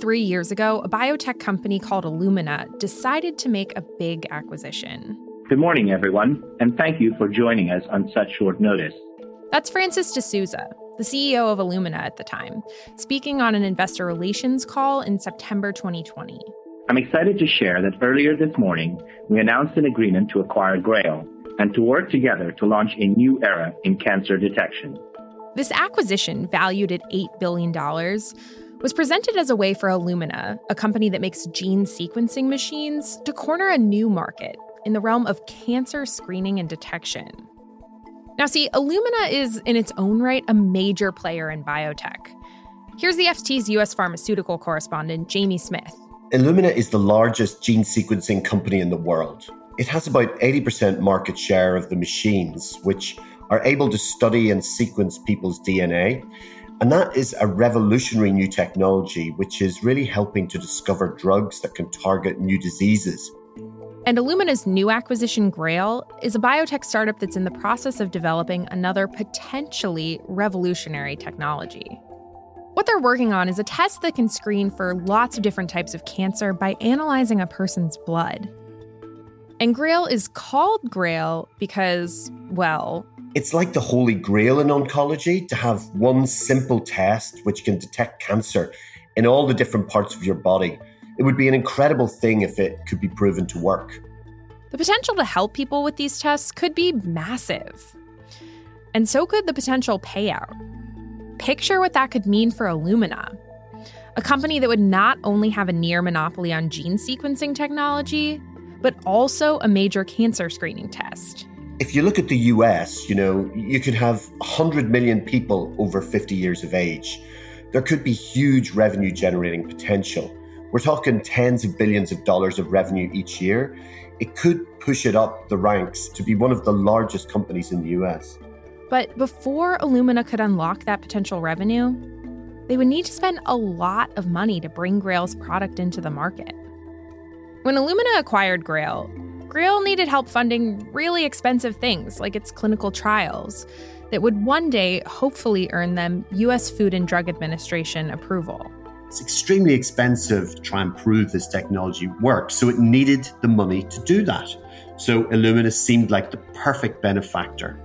three years ago, a biotech company called Illumina decided to make a big acquisition. Good morning, everyone, and thank you for joining us on such short notice. That's Francis deSouza, the CEO of Illumina at the time, speaking on an investor relations call in September 2020. I'm excited to share that earlier this morning, we announced an agreement to acquire Grail and to work together to launch a new era in cancer detection. This acquisition, valued at $8 billion, was presented as a way for Illumina, a company that makes gene sequencing machines, to corner a new market in the realm of cancer screening and detection. Now, see, Illumina is in its own right a major player in biotech. Here's the FT's US pharmaceutical correspondent, Jamie Smyth. Illumina is the largest gene sequencing company in the world. It has about 80% market share of the machines, which are able to study and sequence people's DNA and that is a revolutionary new technology, which is really helping to discover drugs that can target new diseases. And Illumina's new acquisition, Grail, is a biotech startup that's in the process of developing another potentially revolutionary technology. What they're working on is a test that can screen for lots of different types of cancer by analyzing a person's blood. And Grail is called Grail because, well, it's like the holy grail in oncology to have one simple test which can detect cancer in all the different parts of your body. It would be an incredible thing if it could be proven to work. The potential to help people with these tests could be massive. And so could the potential payout. Picture what that could mean for Illumina, a company that would not only have a near monopoly on gene sequencing technology, but also a major cancer screening test if you look at the US, you know, you could have 100 million people over 50 years of age. There could be huge revenue generating potential. We're talking tens of billions of dollars of revenue each year. It could push it up the ranks to be one of the largest companies in the US. But before Illumina could unlock that potential revenue, they would need to spend a lot of money to bring Grail's product into the market. When Illumina acquired Grail, Grail needed help funding really expensive things like its clinical trials that would one day hopefully earn them US Food and Drug Administration approval. It's extremely expensive to try and prove this technology works, so it needed the money to do that. So Illumina seemed like the perfect benefactor.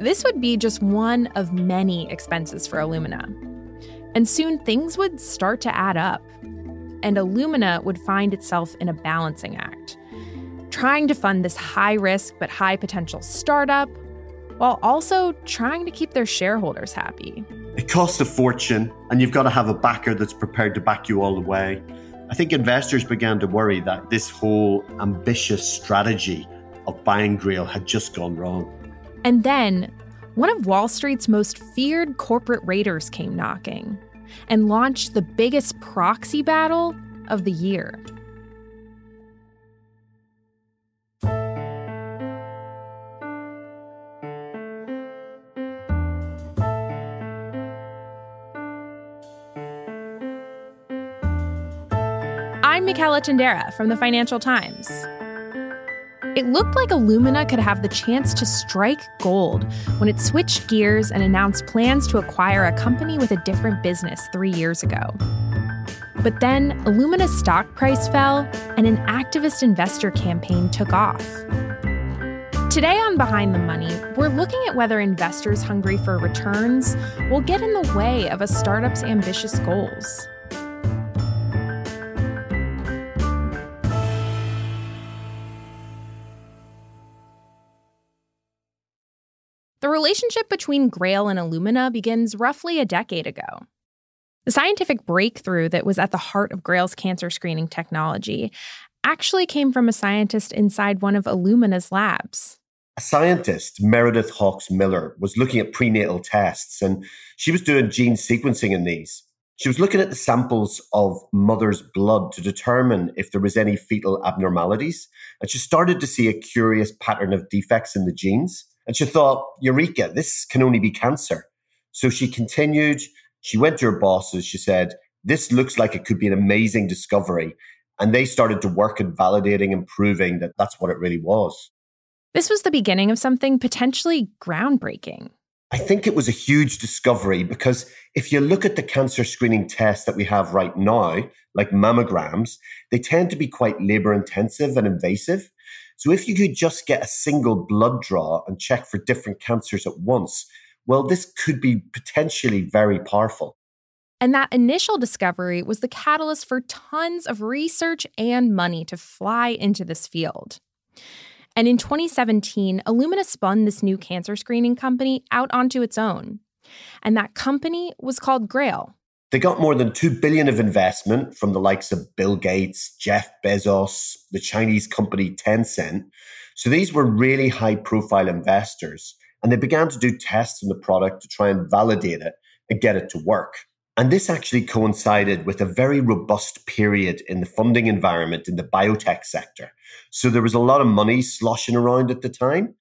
This would be just one of many expenses for Illumina. And soon things would start to add up. And Illumina would find itself in a balancing act trying to fund this high risk but high potential startup while also trying to keep their shareholders happy. It costs a fortune, and you've got to have a backer that's prepared to back you all the way. I think investors began to worry that this whole ambitious strategy of buying Grail had just gone wrong. And then one of Wall Street's most feared corporate raiders came knocking and launched the biggest proxy battle of the year. Michela Tindera from the Financial Times. It looked like Illumina could have the chance to strike gold when it switched gears and announced plans to acquire a company with a different business three years ago. But then Illumina's stock price fell and an activist investor campaign took off. Today on Behind the Money, we're looking at whether investors hungry for returns will get in the way of a startup's ambitious goals. Relationship between Grail and Illumina begins roughly a decade ago. The scientific breakthrough that was at the heart of Grail's cancer screening technology actually came from a scientist inside one of Illumina's labs. A scientist, Meredith Halks-Miller, was looking at prenatal tests and she was doing gene sequencing in these. She was looking at the samples of mother's blood to determine if there was any fetal abnormalities. And she started to see a curious pattern of defects in the genes. And she thought, Eureka, this can only be cancer. So she continued. She went to her bosses. She said, This looks like it could be an amazing discovery. And they started to work at validating and proving that that's what it really was. This was the beginning of something potentially groundbreaking. I think it was a huge discovery because if you look at the cancer screening tests that we have right now, like mammograms, they tend to be quite labor intensive and invasive. So if you could just get a single blood draw and check for different cancers at once, well, this could be potentially very powerful. And that initial discovery was the catalyst for tons of research and money to fly into this field. And in 2017, Illumina spun this new cancer screening company out onto its own. And that company was called Grail. They got more than 2 billion of investment from the likes of Bill Gates, Jeff Bezos, the Chinese company Tencent. So these were really high profile investors and they began to do tests on the product to try and validate it and get it to work. And this actually coincided with a very robust period in the funding environment in the biotech sector. So there was a lot of money sloshing around at the time.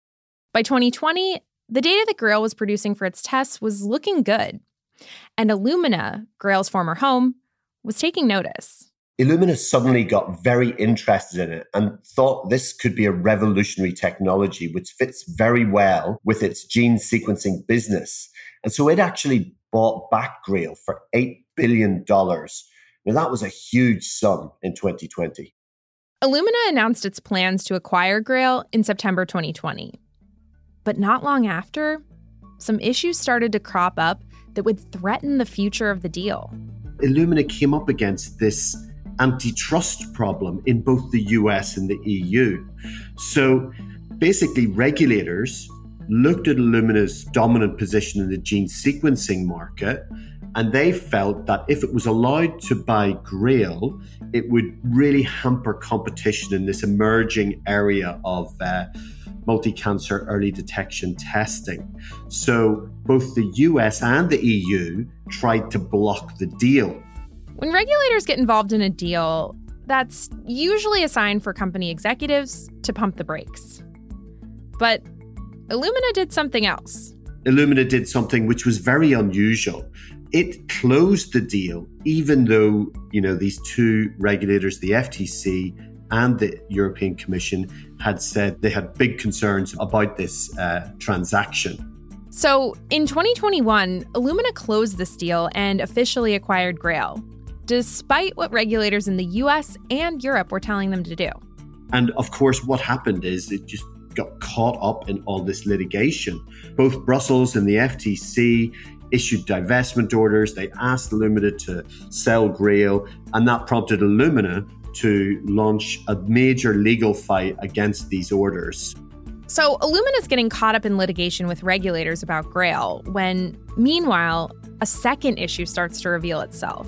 By 2020, the data that Grail was producing for its tests was looking good. And Illumina, Grail's former home, was taking notice. Illumina suddenly got very interested in it and thought this could be a revolutionary technology which fits very well with its gene sequencing business. And so it actually bought back Grail for $8 billion. Now, that was a huge sum in 2020. Illumina announced its plans to acquire Grail in September 2020. But not long after, some issues started to crop up that would threaten the future of the deal. Illumina came up against this antitrust problem in both the US and the EU. So basically, regulators looked at Illumina's dominant position in the gene sequencing market, and they felt that if it was allowed to buy Grail, it would really hamper competition in this emerging area of uh, multi cancer early detection testing. So both the US and the EU tried to block the deal. When regulators get involved in a deal, that's usually a sign for company executives to pump the brakes. But Illumina did something else. Illumina did something which was very unusual. It closed the deal, even though, you know, these two regulators, the FTC and the European Commission, had said they had big concerns about this uh, transaction. So in 2021, Illumina closed this deal and officially acquired Grail, despite what regulators in the US and Europe were telling them to do. And of course, what happened is it just got caught up in all this litigation. Both Brussels and the FTC issued divestment orders. They asked Illumina to sell Grail, and that prompted Illumina to launch a major legal fight against these orders. So, Illumina is getting caught up in litigation with regulators about Grail when, meanwhile, a second issue starts to reveal itself.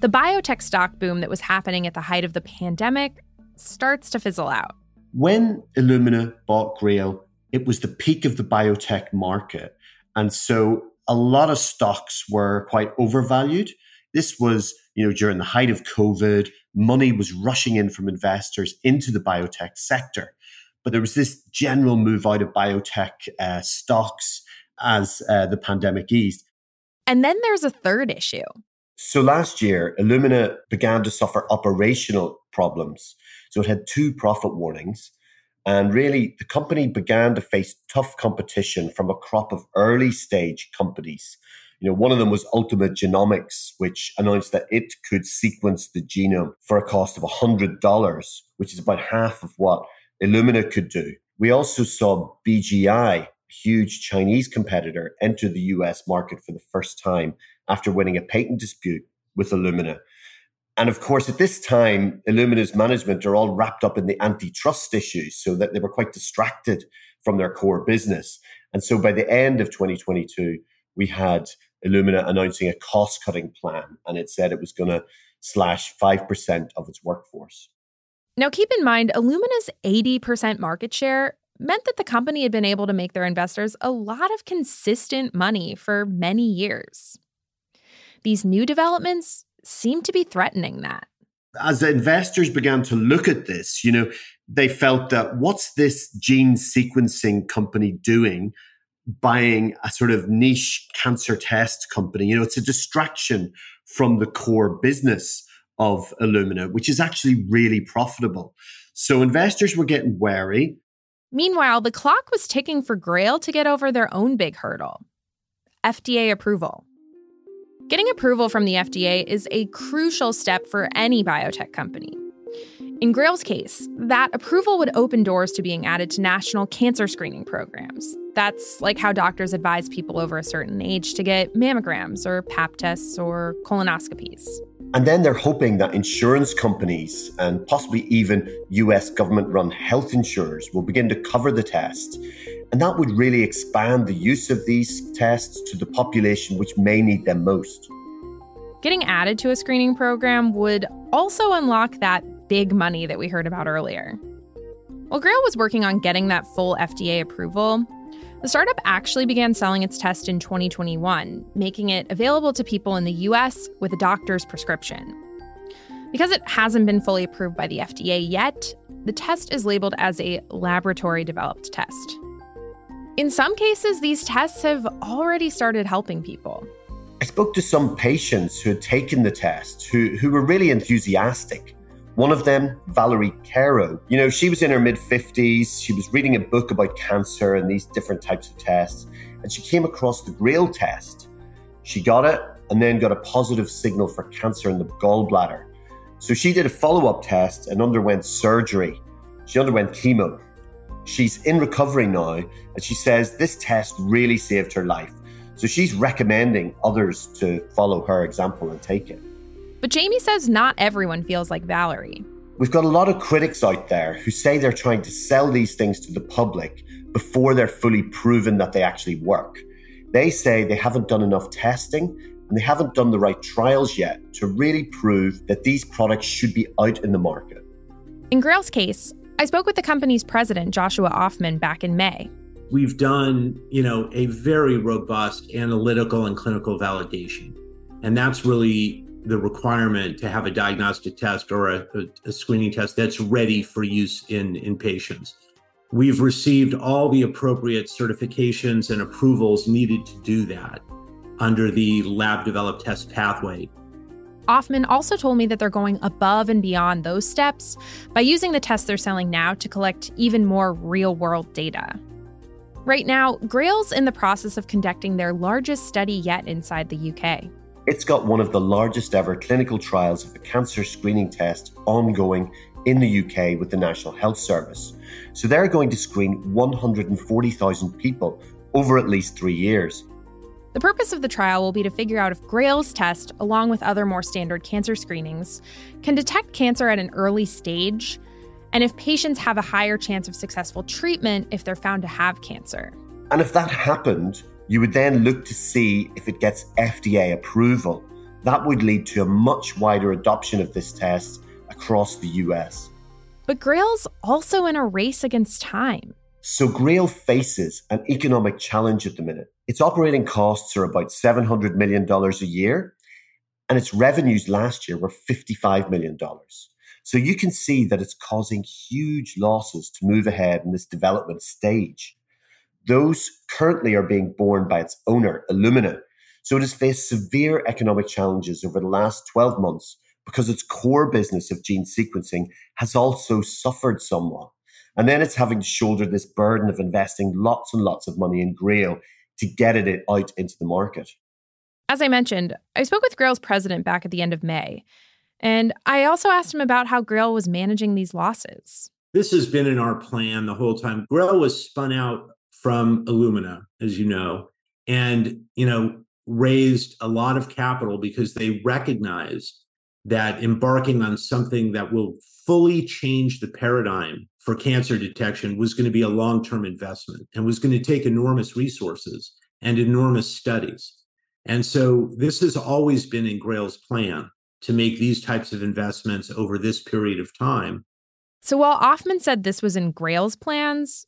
The biotech stock boom that was happening at the height of the pandemic starts to fizzle out. When Illumina bought Grail, it was the peak of the biotech market. And so a lot of stocks were quite overvalued. This was, you know, during the height of COVID, money was rushing in from investors into the biotech sector. But there was this general move out of biotech uh, stocks as uh, the pandemic eased. And then there's a third issue. So last year, Illumina began to suffer operational problems. So it had two profit warnings. And really, the company began to face tough competition from a crop of early stage companies. You know, one of them was Ultima Genomics, which announced that it could sequence the genome for a cost of $100, which is about half of what Illumina could do. We also saw BGI, huge Chinese competitor, enter the US market for the first time after winning a patent dispute with Illumina. And of course, at this time, Illumina's management are all wrapped up in the antitrust issues so that they were quite distracted from their core business. And so by the end of 2022, we had Illumina announcing a cost cutting plan, and it said it was going to slash 5% of its workforce. Now, keep in mind, Illumina's 80% market share meant that the company had been able to make their investors a lot of consistent money for many years. These new developments seem to be threatening that. As investors began to look at this, you know, they felt that what's this gene sequencing company doing buying a sort of niche cancer test company? You know, it's a distraction from the core business of Illumina, which is actually really profitable. So investors were getting wary. Meanwhile, the clock was ticking for Grail to get over their own big hurdle FDA approval. Getting approval from the FDA is a crucial step for any biotech company. In Grail's case, that approval would open doors to being added to national cancer screening programs. That's like how doctors advise people over a certain age to get mammograms or pap tests or colonoscopies. And then they're hoping that insurance companies and possibly even US government run health insurers will begin to cover the test. And that would really expand the use of these tests to the population which may need them most. Getting added to a screening program would also unlock that big money that we heard about earlier. While Grail was working on getting that full FDA approval, the startup actually began selling its test in 2021, making it available to people in the US with a doctor's prescription. Because it hasn't been fully approved by the FDA yet, the test is labeled as a laboratory developed test. In some cases, these tests have already started helping people. I spoke to some patients who had taken the test who, who were really enthusiastic. One of them, Valerie Caro, you know, she was in her mid 50s. She was reading a book about cancer and these different types of tests, and she came across the Grail test. She got it and then got a positive signal for cancer in the gallbladder. So she did a follow up test and underwent surgery. She underwent chemo. She's in recovery now, and she says this test really saved her life. So she's recommending others to follow her example and take it. But Jamie says not everyone feels like Valerie. We've got a lot of critics out there who say they're trying to sell these things to the public before they're fully proven that they actually work. They say they haven't done enough testing and they haven't done the right trials yet to really prove that these products should be out in the market. In Grail's case, I spoke with the company's president, Joshua Ofman, back in May. We've done, you know, a very robust analytical and clinical validation. And that's really the requirement to have a diagnostic test or a, a, screening test that's ready for use in, in patients. We've received all the appropriate certifications and approvals needed to do that under the lab developed test pathway. Ofman also told me that they're going above and beyond those steps by using the tests they're selling now to collect even more real world data. Right now, Grail's in the process of conducting their largest study yet inside the UK. It's got one of the largest ever clinical trials of a cancer screening test ongoing in the UK with the National Health Service. So they're going to screen 140,000 people over at least three years. The purpose of the trial will be to figure out if Grail's test, along with other more standard cancer screenings, can detect cancer at an early stage, and if patients have a higher chance of successful treatment if they're found to have cancer. And if that happened, you would then look to see if it gets FDA approval. That would lead to a much wider adoption of this test across the US. But Grail's also in a race against time. So Grail faces an economic challenge at the minute. Its operating costs are about $700 million a year, and its revenues last year were $55 million. So you can see that it's causing huge losses to move ahead in this development stage. Those currently are being borne by its owner, Illumina. So it has faced severe economic challenges over the last 12 months because its core business of gene sequencing has also suffered somewhat. And then it's having to shoulder this burden of investing lots and lots of money in Grail to get it out into the market. As I mentioned, I spoke with Grail's president back at the end of May. And I also asked him about how Grail was managing these losses. This has been in our plan the whole time. Grail was spun out from Illumina, as you know, and you know raised a lot of capital because they recognized that embarking on something that will fully change the paradigm for cancer detection was going to be a long-term investment and was going to take enormous resources and enormous studies. And so this has always been in Grail's plan to make these types of investments over this period of time. So while Ofman said this was in Grail's plans,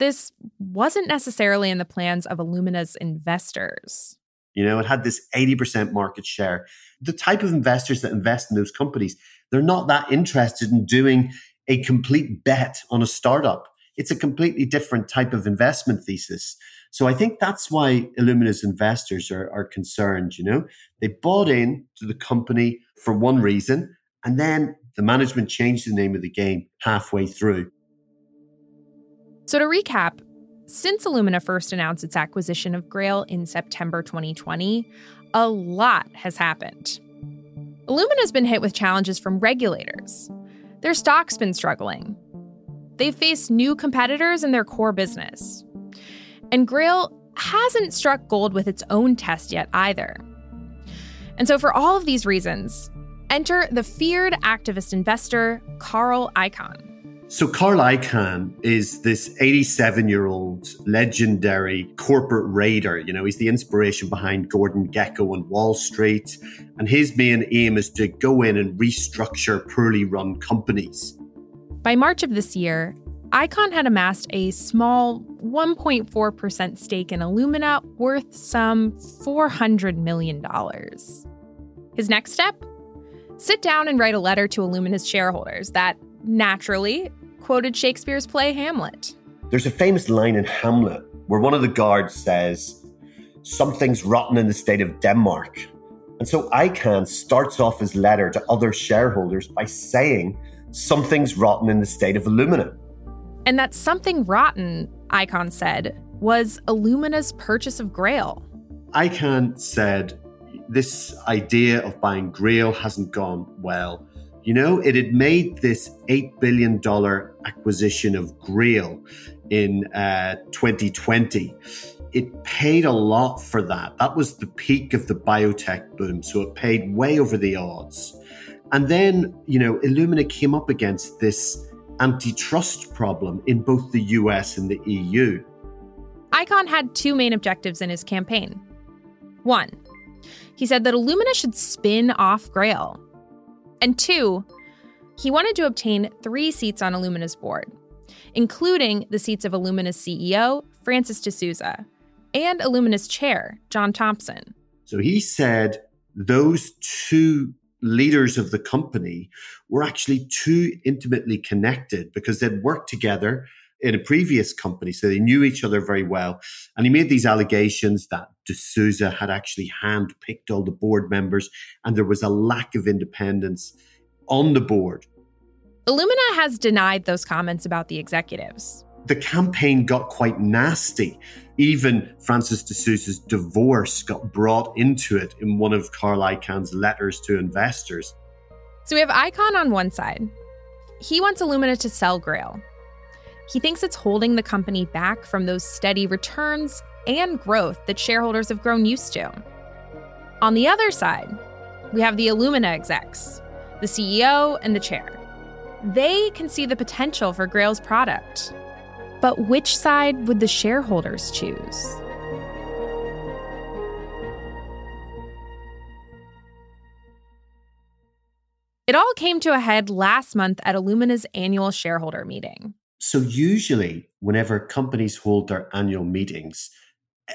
this wasn't necessarily in the plans of Illumina's investors. You know, it had this 80% market share. The type of investors that invest in those companies, they're not that interested in doing a complete bet on a startup. It's a completely different type of investment thesis. So I think that's why Illumina's investors are, are concerned. You know, they bought in to the company for one reason, and then the management changed the name of the game halfway through. So to recap, since Illumina first announced its acquisition of Grail in September 2020, a lot has happened. Illumina's been hit with challenges from regulators. Their stock's been struggling. They've faced new competitors in their core business. And Grail hasn't struck gold with its own test yet either. And so, for all of these reasons, enter the feared activist investor, Carl Icahn. So, Carl Icahn is this 87 year old legendary corporate raider. You know, he's the inspiration behind Gordon Gekko and Wall Street. And his main aim is to go in and restructure poorly run companies. By March of this year, Icahn had amassed a small 1.4% stake in Illumina worth some $400 million. His next step? Sit down and write a letter to Illumina's shareholders that, naturally, quoted Shakespeare's play Hamlet. There's a famous line in Hamlet where one of the guards says, Something's rotten in the state of Denmark. And so Icahn starts off his letter to other shareholders by saying, Something's rotten in the state of Illumina. And that something rotten, Icahn said, was Illumina's purchase of Grail. Icahn said, This idea of buying Grail hasn't gone well. You know, it had made this $8 billion acquisition of Grail in uh, 2020. It paid a lot for that. That was the peak of the biotech boom. So it paid way over the odds. And then, you know, Illumina came up against this antitrust problem in both the US and the EU. Icahn had two main objectives in his campaign. One, he said that Illumina should spin off Grail and two, he wanted to obtain three seats on Illumina's board, including the seats of Illumina's CEO, Francis deSouza, and Illumina's chair, John Thompson. So he said those two leaders of the company were actually too intimately connected because they'd worked together in a previous company, so they knew each other very well. And he made these allegations that deSouza had actually handpicked all the board members, and there was a lack of independence on the board. Illumina has denied those comments about the executives. The campaign got quite nasty. Even Francis deSouza's divorce got brought into it in one of Carl Icahn's letters to investors. So we have Icahn on one side. He wants Illumina to sell Grail, he thinks it's holding the company back from those steady returns and growth that shareholders have grown used to. On the other side, we have the Illumina execs, the CEO and the chair. They can see the potential for Grail's product. But which side would the shareholders choose? It all came to a head last month at Illumina's annual shareholder meeting. So usually, whenever companies hold their annual meetings,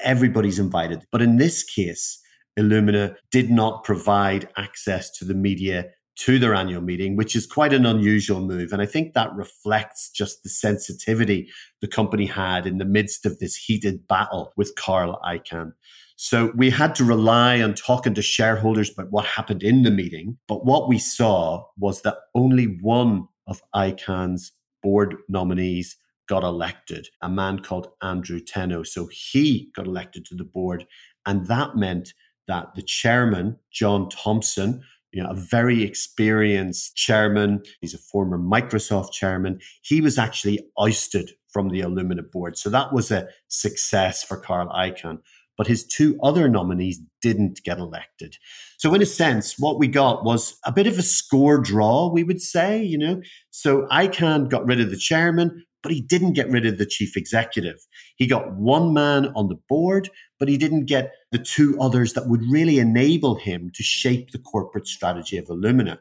everybody's invited. But in this case, Illumina did not provide access to the media to their annual meeting, which is quite an unusual move. And I think that reflects just the sensitivity the company had in the midst of this heated battle with Carl Icahn. So we had to rely on talking to shareholders about what happened in the meeting. But what we saw was that only one of Icahn's board nominees got elected, a man called Andrew Teno. So he got elected to the board. And that meant that the chairman, John Thompson, you know, a very experienced chairman, he's a former Microsoft chairman, he was actually ousted from the Illumina board. So that was a success for Carl Icahn but his two other nominees didn't get elected. So, in a sense, what we got was a bit of a score draw, we would say, you know. So, Icahn got rid of the chairman, but he didn't get rid of the chief executive. He got one man on the board, but he didn't get the two others that would really enable him to shape the corporate strategy of Illumina.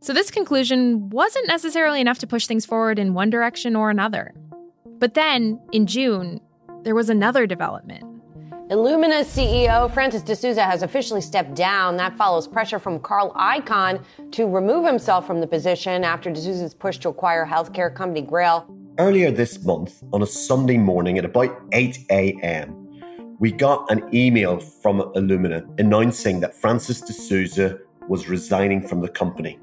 So, this conclusion wasn't necessarily enough to push things forward in one direction or another. But then, in June, there was another development. Illumina CEO Francis deSouza has officially stepped down. That follows pressure from Carl Icahn to remove himself from the position after deSouza's push to acquire healthcare company Grail. Earlier this month, on a Sunday morning at about 8 a.m., we got an email from Illumina announcing that Francis deSouza was resigning from the company.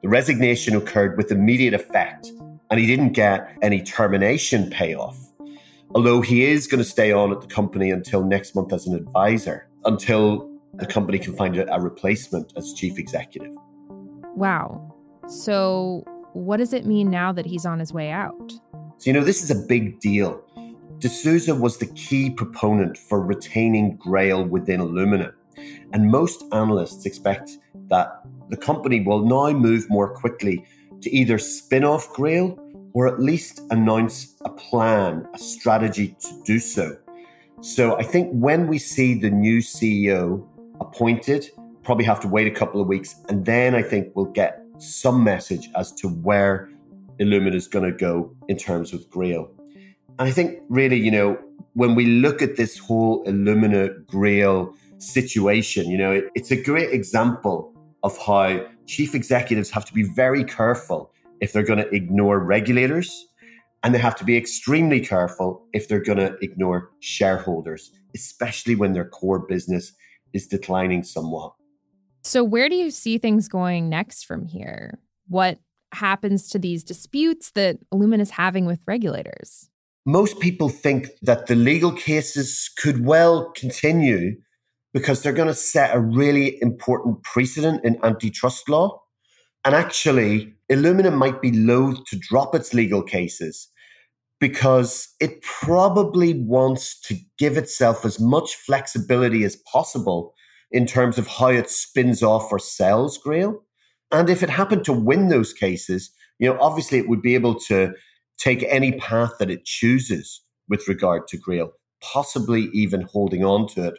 The resignation occurred with immediate effect, and he didn't get any termination payoff. Although he is going to stay on at the company until next month as an advisor, until the company can find a replacement as chief executive. Wow. So, what does it mean now that he's on his way out? So, you know, this is a big deal. deSouza was the key proponent for retaining Grail within Illumina. And most analysts expect that the company will now move more quickly to either spin off Grail or at least announce a plan, a strategy to do so. So I think when we see the new CEO appointed, probably have to wait a couple of weeks, and then I think we'll get some message as to where Illumina is going to go in terms of Grail. And I think really, you know, when we look at this whole Illumina Grail situation, you know, it, it's a great example of how chief executives have to be very careful if they're going to ignore regulators, and they have to be extremely careful if they're going to ignore shareholders, especially when their core business is declining somewhat. So, where do you see things going next from here? What happens to these disputes that Illumina is having with regulators? Most people think that the legal cases could well continue because they're going to set a really important precedent in antitrust law. And actually, Illumina might be loath to drop its legal cases because it probably wants to give itself as much flexibility as possible in terms of how it spins off or sells Grail. And if it happened to win those cases, you know, obviously it would be able to take any path that it chooses with regard to Grail, possibly even holding on to it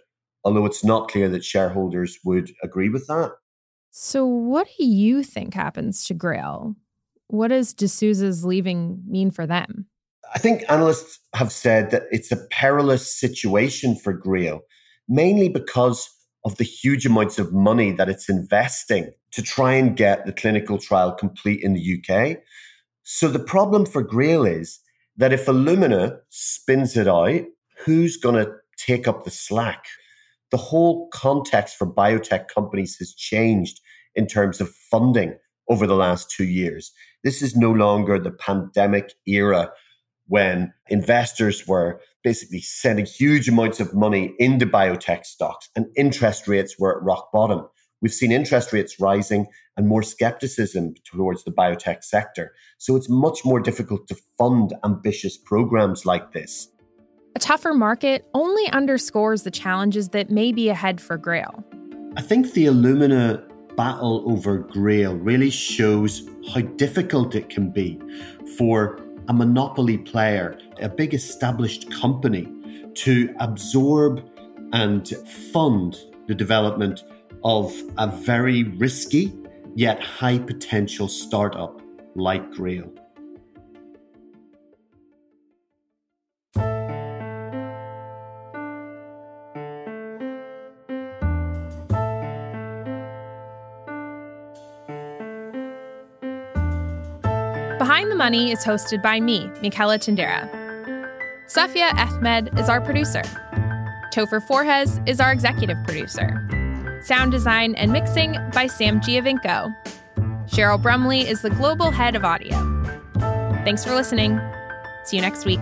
although it's not clear that shareholders would agree with that. So, what do you think happens to Grail? What does deSouza's leaving mean for them? I think analysts have said that it's a perilous situation for Grail, mainly because of the huge amounts of money that it's investing to try and get the clinical trial complete in the UK. So the problem for Grail is that if Illumina spins it out, who's going to take up the slack? the whole context for biotech companies has changed in terms of funding over the last two years. This is no longer the pandemic era when investors were basically sending huge amounts of money into biotech stocks and interest rates were at rock bottom. We've seen interest rates rising and more skepticism towards the biotech sector. So it's much more difficult to fund ambitious programs like this. A tougher market only underscores the challenges that may be ahead for Grail. I think the Illumina battle over Grail really shows how difficult it can be for a monopoly player, a big established company, to absorb and fund the development of a very risky yet high potential startup like Grail. Money is hosted by me, Michela Tindera. Safia Ahmed is our producer. Topher Forhecz is our executive producer. Sound design and mixing by Sam Giovinco. Cheryl Brumley is the global head of audio. Thanks for listening. See you next week.